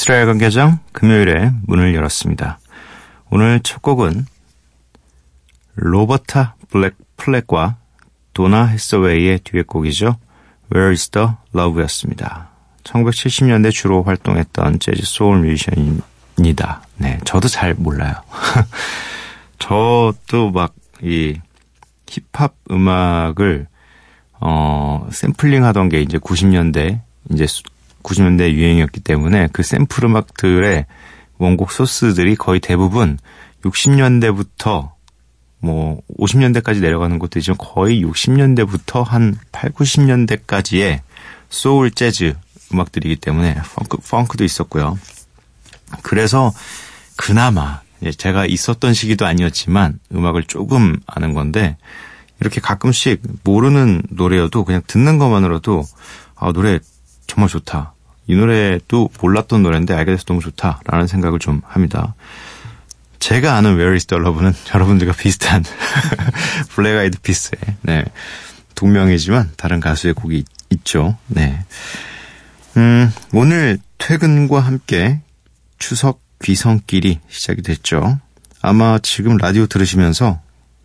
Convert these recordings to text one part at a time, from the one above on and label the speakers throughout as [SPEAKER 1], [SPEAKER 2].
[SPEAKER 1] 미쓰라의 야간개장 금요일에 문을 열었습니다. 오늘 첫 곡은 로버타 블랙 플랙과 도니 해서웨이의 듀엣곡이죠. Where is the Love였습니다. 1970년대 주로 활동했던 재즈 소울 뮤지션입니다. 네, 저도 잘 몰라요. 저도 막 이 힙합 음악을 어 샘플링 하던 게 이제 90년대 이제 90년대 유행이었기 때문에 그 샘플 음악들의 원곡 소스들이 거의 대부분 60년대부터 뭐 50년대까지 내려가는 것도 있지만 거의 60년대부터 한 8, 90년대까지의 소울 재즈 음악들이기 때문에 펑크, 펑크도 있었고요. 그래서 그나마 제가 있었던 시기도 아니었지만 음악을 조금 아는 건데 이렇게 가끔씩 모르는 노래여도 그냥 듣는 것만으로도 아, 노래 정말 좋다. 이 노래도 몰랐던 노래인데 알게 돼서 너무 좋다라는 생각을 좀 합니다. 제가 아는 Where is the Love는 여러분들과 비슷한 블랙 아이드 피스의 네. 동명이지만 다른 가수의 곡이 있죠. 네. 음, 오늘 퇴근과 함께 추석 귀성길이 시작이 됐죠. 아마 지금 라디오 들으시면서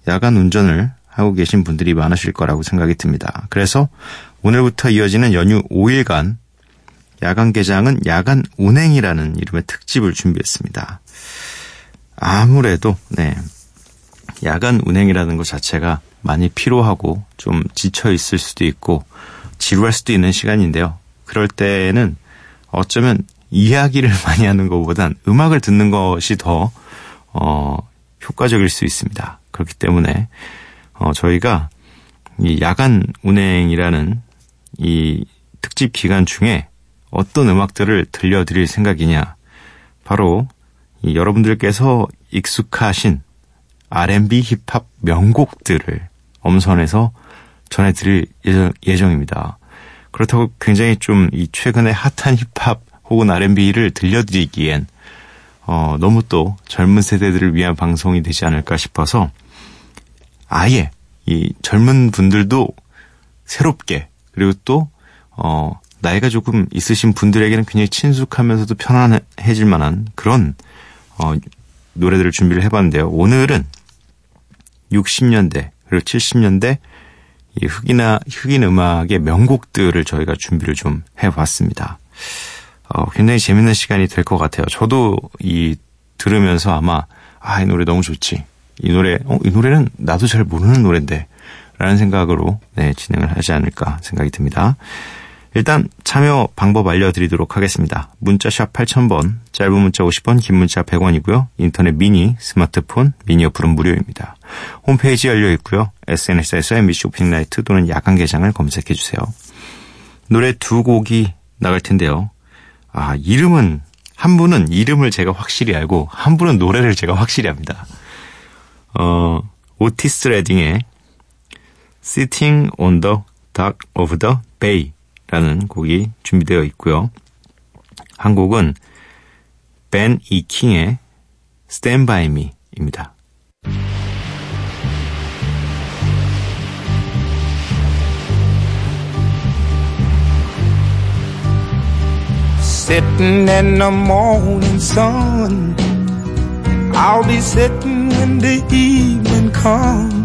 [SPEAKER 1] 야간 운전을 하고 계신 분들이 많으실 거라고 생각이 듭니다. 그래서 오늘부터 이어지는 연휴 5일간 야간 개장은 야간 운행이라는 이름의 특집을 준비했습니다. 아무래도 네 야간 운행이라는 것 자체가 많이 피로하고 좀 지쳐 있을 수도 있고 지루할 수도 있는 시간인데요. 그럴 때에는 어쩌면 이야기를 많이 하는 것보단 음악을 듣는 것이 더 어, 효과적일 수 있습니다. 그렇기 때문에 어, 저희가 이 야간 운행이라는 이 특집 기간 중에 어떤 음악들을 들려드릴 생각이냐. 바로 여러분들께서 익숙하신 R&B 힙합 명곡들을 엄선해서 전해드릴 예정, 입니다 그렇다고 굉장히 좀 이 최근에 핫한 힙합 혹은 R&B를 들려드리기엔 어, 너무 또 젊은 세대들을 위한 방송이 되지 않을까 싶어서 아예 이 젊은 분들도 새롭게 그리고 또 어, 나이가 조금 있으신 분들에게는 굉장히 친숙하면서도 편안해질 만한 그런 어, 노래들을 준비를 해봤는데요. 오늘은 60년대 그리고 70년대 이 흑이나 흑인 음악의 명곡들을 저희가 준비를 좀 해봤습니다. 어, 굉장히 재밌는 시간이 될 것 같아요. 저도 이 들으면서 아마 아 이 노래 너무 좋지. 이 노래 어, 이 노래는 나도 잘 모르는 노래인데 라는 생각으로 네, 진행을 하지 않을까 생각이 듭니다. 일단 참여 방법 알려드리도록 하겠습니다. 문자샵 8000번, 짧은 문자 50원, 긴 문자 100원이고요. 인터넷 미니, 스마트폰, 미니 어플은 무료입니다. 홈페이지 열려 있고요. SNS에서 MBC 쇼핑라이트 또는 야간 개장을 검색해 주세요. 노래 두 곡이 나갈 텐데요. 아, 이름은 한 분은 이름을 제가 확실히 알고 한 분은 노래를 제가 확실히 합니다. 어, 오티스 레딩의 Sitting on the Dock of the Bay 라는 곡이 준비되어 있고요. 한 곡은 벤 이킹의 Stand By Me입니다. Sitting in the morning sun I'll be sitting when the evening comes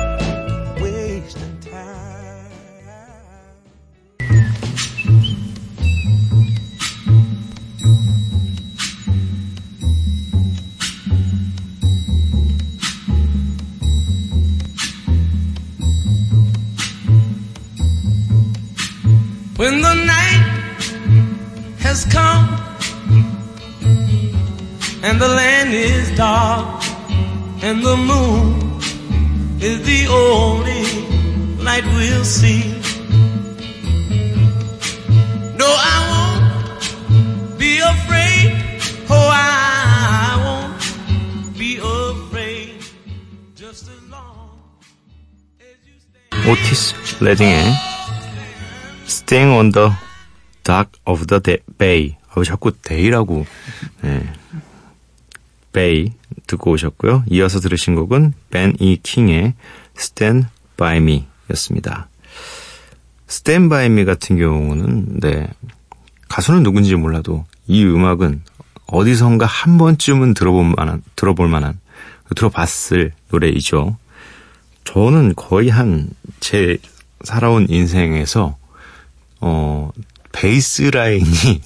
[SPEAKER 1] 오티스 레딩의 Staying on the Dock of the Bay. 아, 자꾸 day라고. 네. Bay 듣고 오셨고요. 이어서 들으신 곡은 Ben E. King의 Stand By Me 였습니다. Stand By Me 같은 경우는, 네. 가수는 누군지 몰라도 이 음악은 어디선가 한 번쯤은 들어볼 만한, 들어볼 만한, 들어봤을 노래이죠. 저는 거의 한 제 살아온 인생에서 어, 베이스 라인이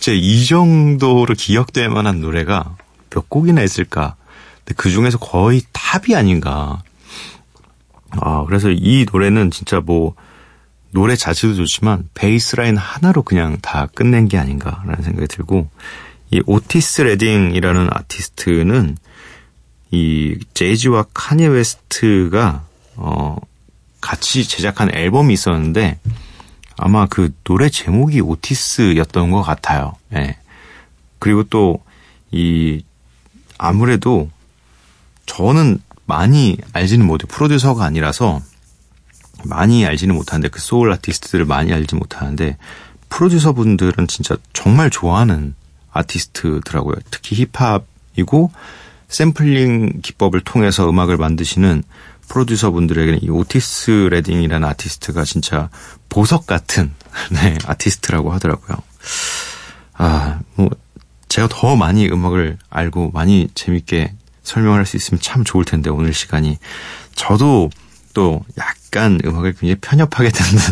[SPEAKER 1] 제 이 정도로 기억될 만한 노래가 몇 곡이나 있을까. 근데 그 중에서 거의 탑이 아닌가. 아, 그래서 이 노래는 진짜 뭐, 노래 자체도 좋지만 베이스 라인 하나로 그냥 다 끝낸 게 아닌가라는 생각이 들고, 이 오티스 레딩이라는 아티스트는 이 제이지와 카니예 웨스트가 어 같이 제작한 앨범이 있었는데 아마 그 노래 제목이 오티스였던 것 같아요. 예. 그리고 또, 이, 아무래도 저는 많이 알지는 못해요. 프로듀서가 아니라서 많이 알지는 못하는데 그 소울 아티스트들을 많이 알지 못하는데 프로듀서 분들은 진짜 정말 좋아하는 아티스트더라고요. 특히 힙합이고 샘플링 기법을 통해서 음악을 만드시는 프로듀서 분들에게는 이 오티스 레딩이라는 아티스트가 진짜 보석 같은 네, 아티스트라고 하더라고요. 아, 뭐 제가 더 많이 음악을 알고 많이 재밌게 설명할 수 있으면 참 좋을 텐데 오늘 시간이 저도 또 약간 음악을 굉장히 편협하게 듣는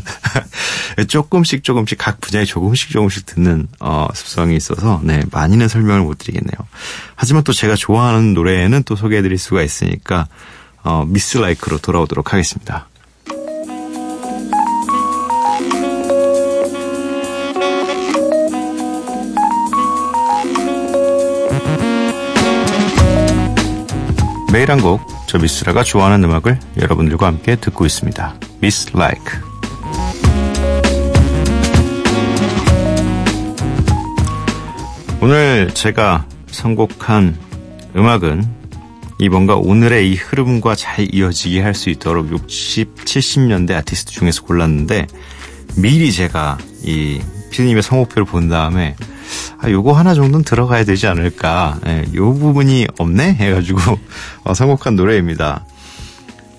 [SPEAKER 1] 조금씩 조금씩 각 분야에 조금씩 조금씩 듣는 어, 습성이 있어서 네 많이는 설명을 못 드리겠네요. 하지만 또 제가 좋아하는 노래는 또 소개해드릴 수가 있으니까 어, 미스 라이크로 돌아오도록 하겠습니다. 매일 한 곡, 저 미스라가 좋아하는 음악을 여러분들과 함께 듣고 있습니다. 미스 라이크. 오늘 제가 선곡한 음악은 이 뭔가 오늘의 이 흐름과 잘 이어지게 할 수 있도록 60, 70년대 아티스트 중에서 골랐는데 미리 제가 이 피디님의 성곡표를 본 다음에 아, 요거 하나 정도는 들어가야 되지 않을까. 예, 요 부분이 없네? 해가지고 어, 선곡한 노래입니다.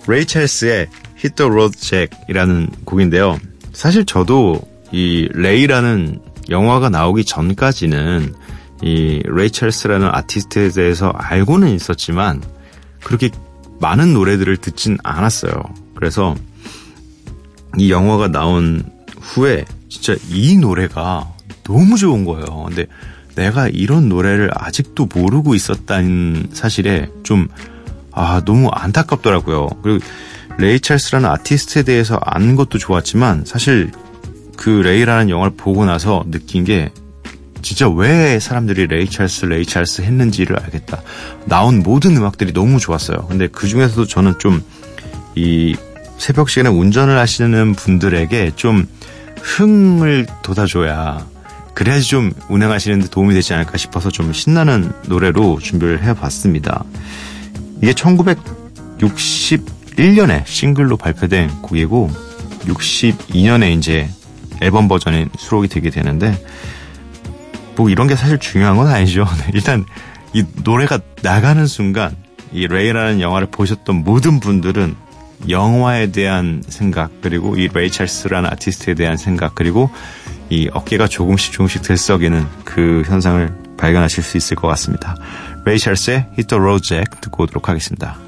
[SPEAKER 1] 레이 찰스의 Hit the Road Jack이라는 곡인데요. 사실 저도 이 레이라는 영화가 나오기 전까지는 이 레이 찰스라는 아티스트에 대해서 알고는 있었지만 그렇게 많은 노래들을 듣진 않았어요. 그래서 이 영화가 나온 후에 진짜 이 노래가 너무 좋은 거예요. 근데 내가 이런 노래를 아직도 모르고 있었다는 사실에 좀, 아, 너무 안타깝더라고요. 그리고 레이 찰스라는 아티스트에 대해서 아는 것도 좋았지만 사실 그 레이라는 영화를 보고 나서 느낀 게 진짜 왜 사람들이 레이 찰스, 레이 찰스 했는지를 알겠다. 나온 모든 음악들이 너무 좋았어요. 근데 그 중에서도 저는 좀 이 새벽 시간에 운전을 하시는 분들에게 좀 흥을 돋아줘야 그래야지 좀 운행하시는데 도움이 되지 않을까 싶어서 좀 신나는 노래로 준비를 해봤습니다. 이게 1961년에 싱글로 발표된 곡이고 62년에 이제 앨범 버전이 수록이 되게 되는데 뭐 이런 게 사실 중요한 건 아니죠. 일단 이 노래가 나가는 순간 이 레이라는 영화를 보셨던 모든 분들은 영화에 대한 생각 그리고 이 레이 찰스라는 아티스트에 대한 생각 그리고 이 어깨가 조금씩 조금씩 들썩이는 그 현상을 발견하실 수 있을 것 같습니다. 레이 찰스의 Hit the Road Jack 듣고 오도록 하겠습니다.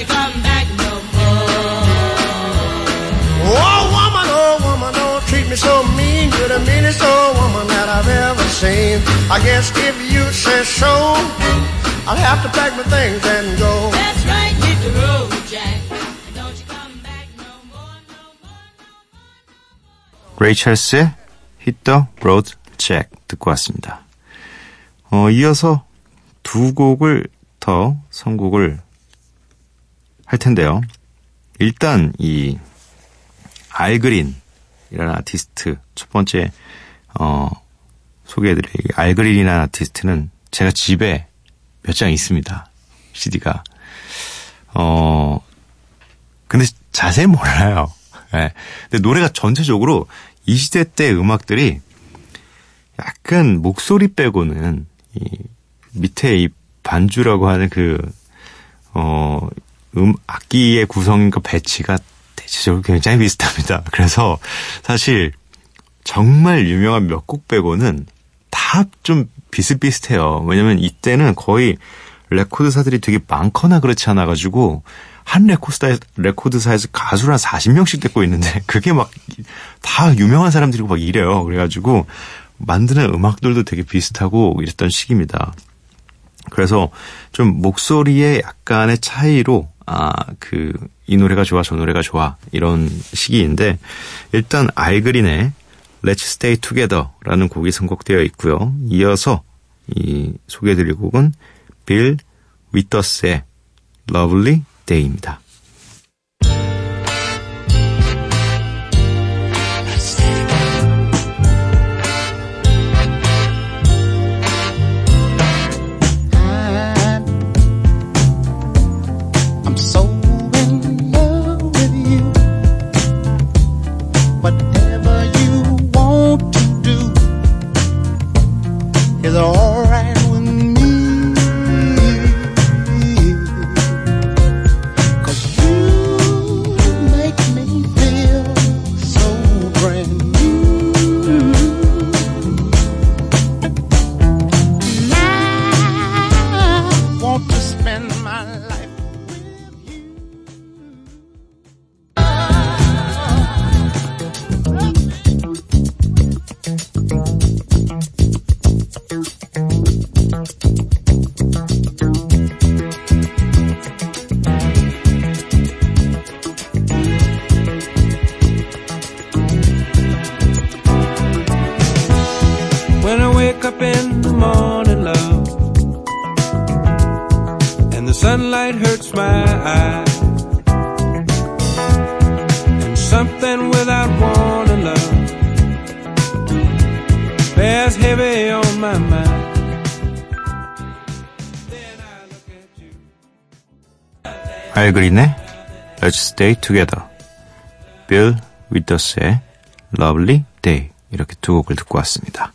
[SPEAKER 2] You come back no more.
[SPEAKER 3] Oh woman, oh woman, don't treat me so mean. You're the meanest old woman that I've ever seen. I guess if you say so, I'll have to pack my things and go.
[SPEAKER 2] That's right, hit the road, Jack. And don't you come back no more, no more.
[SPEAKER 1] 레이 찰스의 Hit the Road Jack 듣고 왔습니다. 어, 이어서 두 곡을 더 선곡을 할 텐데요. 일단 이 알그린이라는 아티스트 첫 번째 어, 소개해드릴 이 알그린이라는 아티스트는 제가 집에 몇 장 있습니다. CD가. 어, 근데 자세히 몰라요. 예. 근데 노래가 전체적으로 이 시대 때 음악들이 약간 목소리 빼고는 이 밑에 이 반주라고 하는 그, 어, 음, 악기의 구성과 배치가 대체적으로 굉장히 비슷합니다. 그래서 사실 정말 유명한 몇 곡 빼고는 다 좀 비슷비슷해요. 왜냐면 이때는 거의 레코드사들이 되게 많거나 그렇지 않아가지고 한 레코드사, 레코드사에서 가수를 한 40명씩 데리고 있는데 그게 막 다 유명한 사람들이고 막 이래요. 그래가지고 만드는 음악들도 되게 비슷하고 이랬던 시기입니다. 그래서 좀 목소리의 약간의 차이로 아, 그, 이 노래가 좋아, 저 노래가 좋아, 이런 시기인데, 일단 알그린의 Let's Stay Together 라는 곡이 선곡되어 있고요. 이어서 이 소개해드릴 곡은 빌 위터스의 Lovely Day입니다.
[SPEAKER 4] So
[SPEAKER 5] bears heavy on my mind.
[SPEAKER 1] 알그린의 Let's Stay Together, 빌 위터스의 Lovely Day 이렇게 두 곡을 듣고 왔습니다.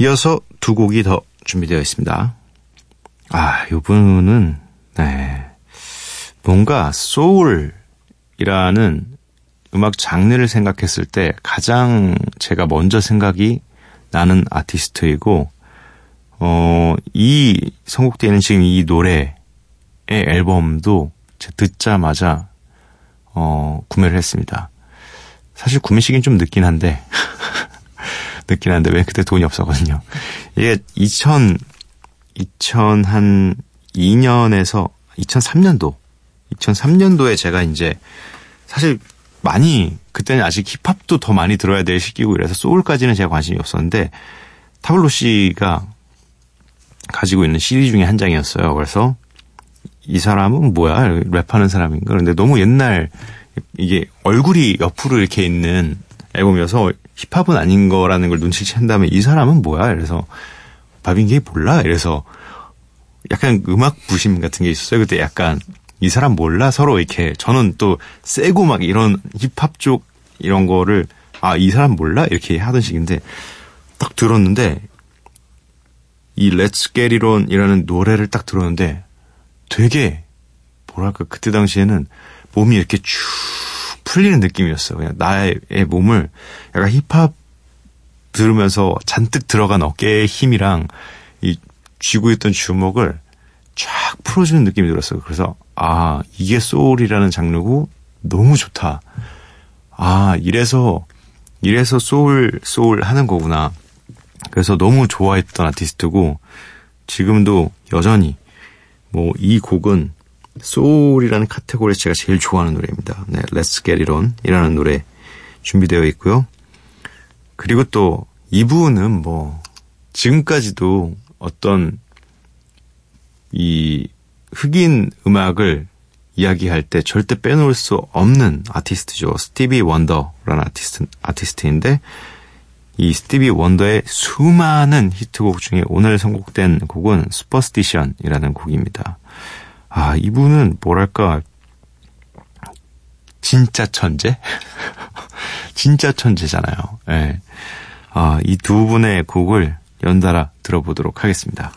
[SPEAKER 1] 이어서 두 곡이 더 준비되어 있습니다. 아, 요 분은 네. 뭔가 소울이라는 음악 장르를 생각했을 때 가장 제가 먼저 생각이 나는 아티스트이고 어, 이 선곡되는 지금 이 노래의 앨범도 듣자마자 어, 구매를 했습니다. 사실 구매 시기는 좀 늦긴 한데 늦긴 한데 왜 그때 돈이 없었거든요. 이게 2000 2000한 2년에서 2003년도 2003년도에 제가 이제 사실 많이 그때는 아직 힙합도 더 많이 들어야 될 시기고 이래서 소울까지는 제가 관심이 없었는데 타블로 씨가 가지고 있는 CD 중에 한 장이었어요. 그래서 이 사람은 뭐야 랩하는 사람인가 그런데 너무 옛날 이게 얼굴이 옆으로 이렇게 있는 앨범이어서 힙합은 아닌 거라는 걸 눈치챈 다음에 이 사람은 뭐야? 그래서 바빈게이 몰라? 이래서 약간 음악 부심 같은 게 있었어요. 그때 약간 이 사람 몰라? 서로 이렇게 저는 또 세고 막 이런 힙합 쪽 이런 거를 아, 이 사람 몰라? 이렇게 하던 식인데 딱 들었는데 이 Let's Get It On이라는 노래를 딱 들었는데 되게 뭐랄까 그때 당시에는 몸이 이렇게 쭉 풀리는 느낌이었어요. 그냥 나의 몸을 약간 힙합 들으면서 잔뜩 들어간 어깨의 힘이랑 이 쥐고 있던 주먹을 쫙 풀어주는 느낌이 들었어요. 그래서 아 이게 소울이라는 장르고 너무 좋다. 아 이래서 이래서 소울 소울 하는 거구나. 그래서 너무 좋아했던 아티스트고 지금도 여전히 뭐 이 곡은 소울이라는 카테고리에서 제가 제일 좋아하는 노래입니다. 네, Let's Get It On 이라는 노래 준비되어 있고요. 그리고 또 이분은 뭐 지금까지도 어떤 이 흑인 음악을 이야기할 때 절대 빼놓을 수 없는 아티스트죠. 스티비 원더라는 아티스트, 아티스트인데 이 스티비 원더의 수많은 히트곡 중에 오늘 선곡된 곡은 Superstition이라는 곡입니다. 아, 이분은 뭐랄까 진짜 천재? 진짜 천재잖아요. 예. 네. 아, 이 두 분의 곡을 연달아 들어보도록 하겠습니다.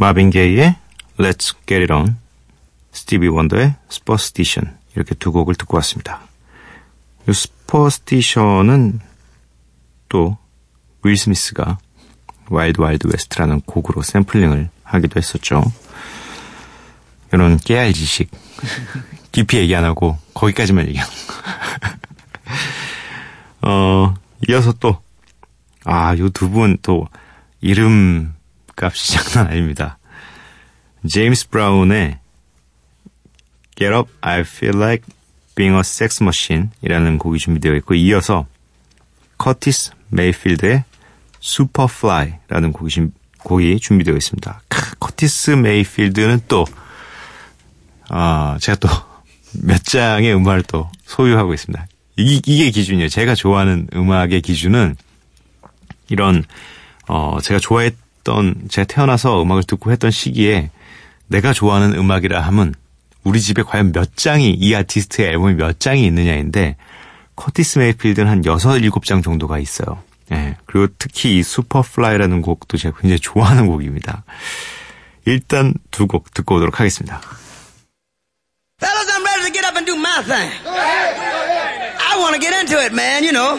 [SPEAKER 1] 마빈 게이의 Let's Get It On, 스티비 원더의 Superstition 이렇게 두 곡을 듣고 왔습니다. 이 Superstition은 또 윌 스미스가 Wild Wild West라는 곡으로 샘플링을 하기도 했었죠. 이런 깨알 지식 깊이 얘기 안 하고 거기까지만 얘기하는 거. 어, 이어서 또 아, 요 두 분 또 이름 값이 장난 아닙니다. 제임스 브라운의 Get Up, I Feel Like Being a Sex Machine 이라는 곡이 준비되어 있고 이어서 커티스 메이필드의 Superfly라는 곡이, 준- 곡이 준비되어 있습니다. 크, 커티스 메이필드는 또 아, 제가 또 몇 장의 음악을 또 소유하고 있습니다. 이, 이게 기준이에요. 제가 좋아하는 음악의 기준은 이런 어 제가 좋아했던 제가 태어나서 음악을 듣고 했던 시기에 내가 좋아하는 음악이라 함은 우리 집에 과연 몇 장이 이 아티스트의 앨범이 몇 장이 있느냐인데 커티스 메이필드는 한 6, 7장 정도가 있어요. 예. 그리고 특히 이 Superfly라는 곡도 제가 굉장히 좋아하는 곡입니다. 일단 두 곡 듣고 오도록 하겠습니다.
[SPEAKER 3] Fellas, I'm ready to get up and do my thing. I want to get into it, man, you know.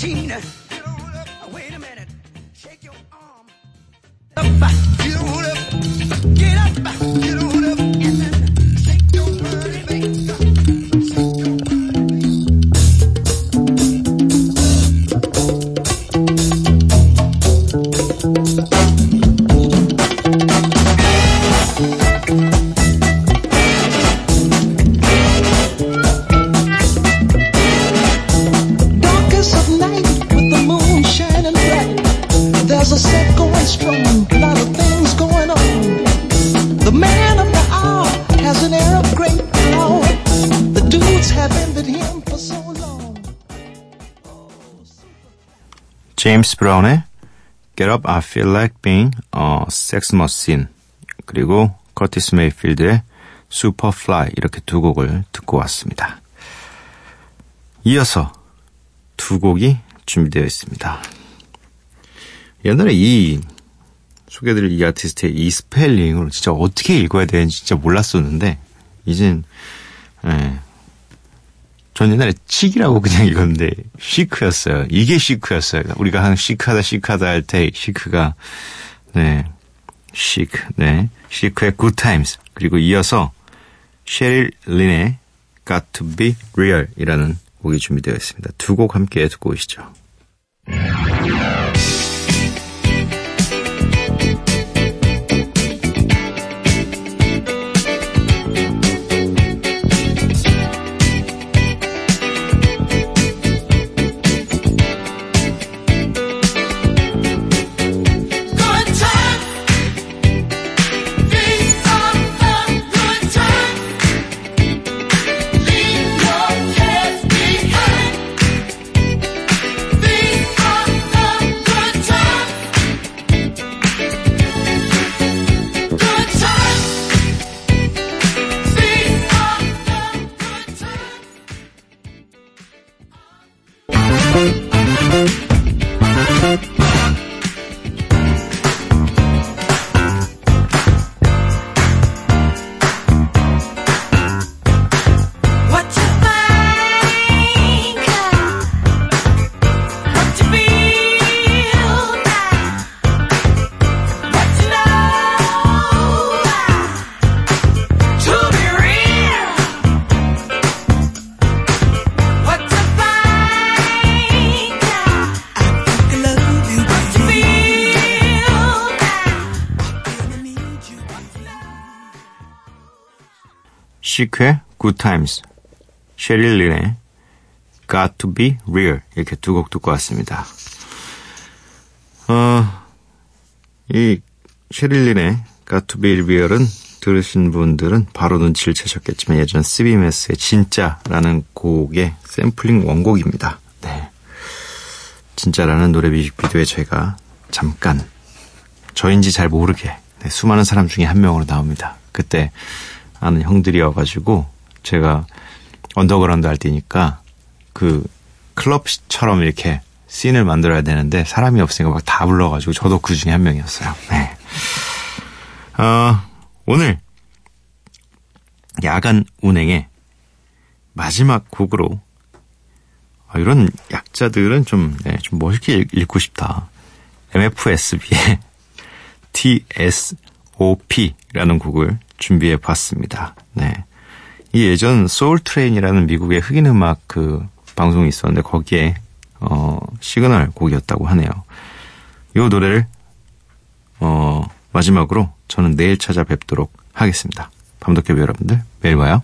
[SPEAKER 3] machine. Oh, wait a minute. Shake your arm. Get up. Get
[SPEAKER 1] up. Get up. 브라운의 Get Up, I Feel Like Being a Sex Machine 그리고 커티스 메이필드의 Superfly 이렇게 두 곡을 듣고 왔습니다. 이어서 두 곡이 준비되어 있습니다. 옛날에 이 소개드릴 이 아티스트의 이 스펠링을 진짜 어떻게 읽어야 되는지 진짜 몰랐었는데 이젠 예. 전 옛날에 칙이라고 그냥 읽었는데 시크였어요. 이게 시크였어요. 우리가 한 시크하다 시크하다 할 때 시크가 네 시크 네 시크의 Good Times 그리고 이어서 셰릴 린의 Got to Be Real 이라는 곡이 준비되어 있습니다. 두 곡 함께 듣고 오시죠.
[SPEAKER 2] Good Times,
[SPEAKER 1] 셰릴 린의 Got to Be Real 이렇게 두 곡 듣고 왔습니다. 어, 이 셰릴 린의 Got to Be Real은 들으신 분들은 바로 눈치를 채셨겠지만 예전 스비메스의 진짜라는 곡의 샘플링 원곡입니다. 네. 진짜라는 노래 뮤직비디오에 제가 잠깐 저인지 잘 모르게 네, 수많은 사람 중에 한 명으로 나옵니다. 그때 아는 형들이어가지고 제가 언더그라운드 할 때니까 그 클럽처럼 이렇게 씬을 만들어야 되는데 사람이 없으니까 막 다 불러가지고 저도 그 중에 한 명이었어요. 네. 어, 오늘 야간 운행의 마지막 곡으로 아, 이런 약자들은 좀, 네, 좀 멋있게 읽- 읽고 싶다. MFSB의 TSOP라는 곡을 준비해 봤습니다. 네. 이 예전 Soul Train이라는 미국의 흑인 음악 그 방송이 있었는데 거기에 어 시그널 곡이었다고 하네요. 이 노래를 어 마지막으로 저는 내일 찾아뵙도록 하겠습니다. 밤도깨비 여러분들 내일 봐요.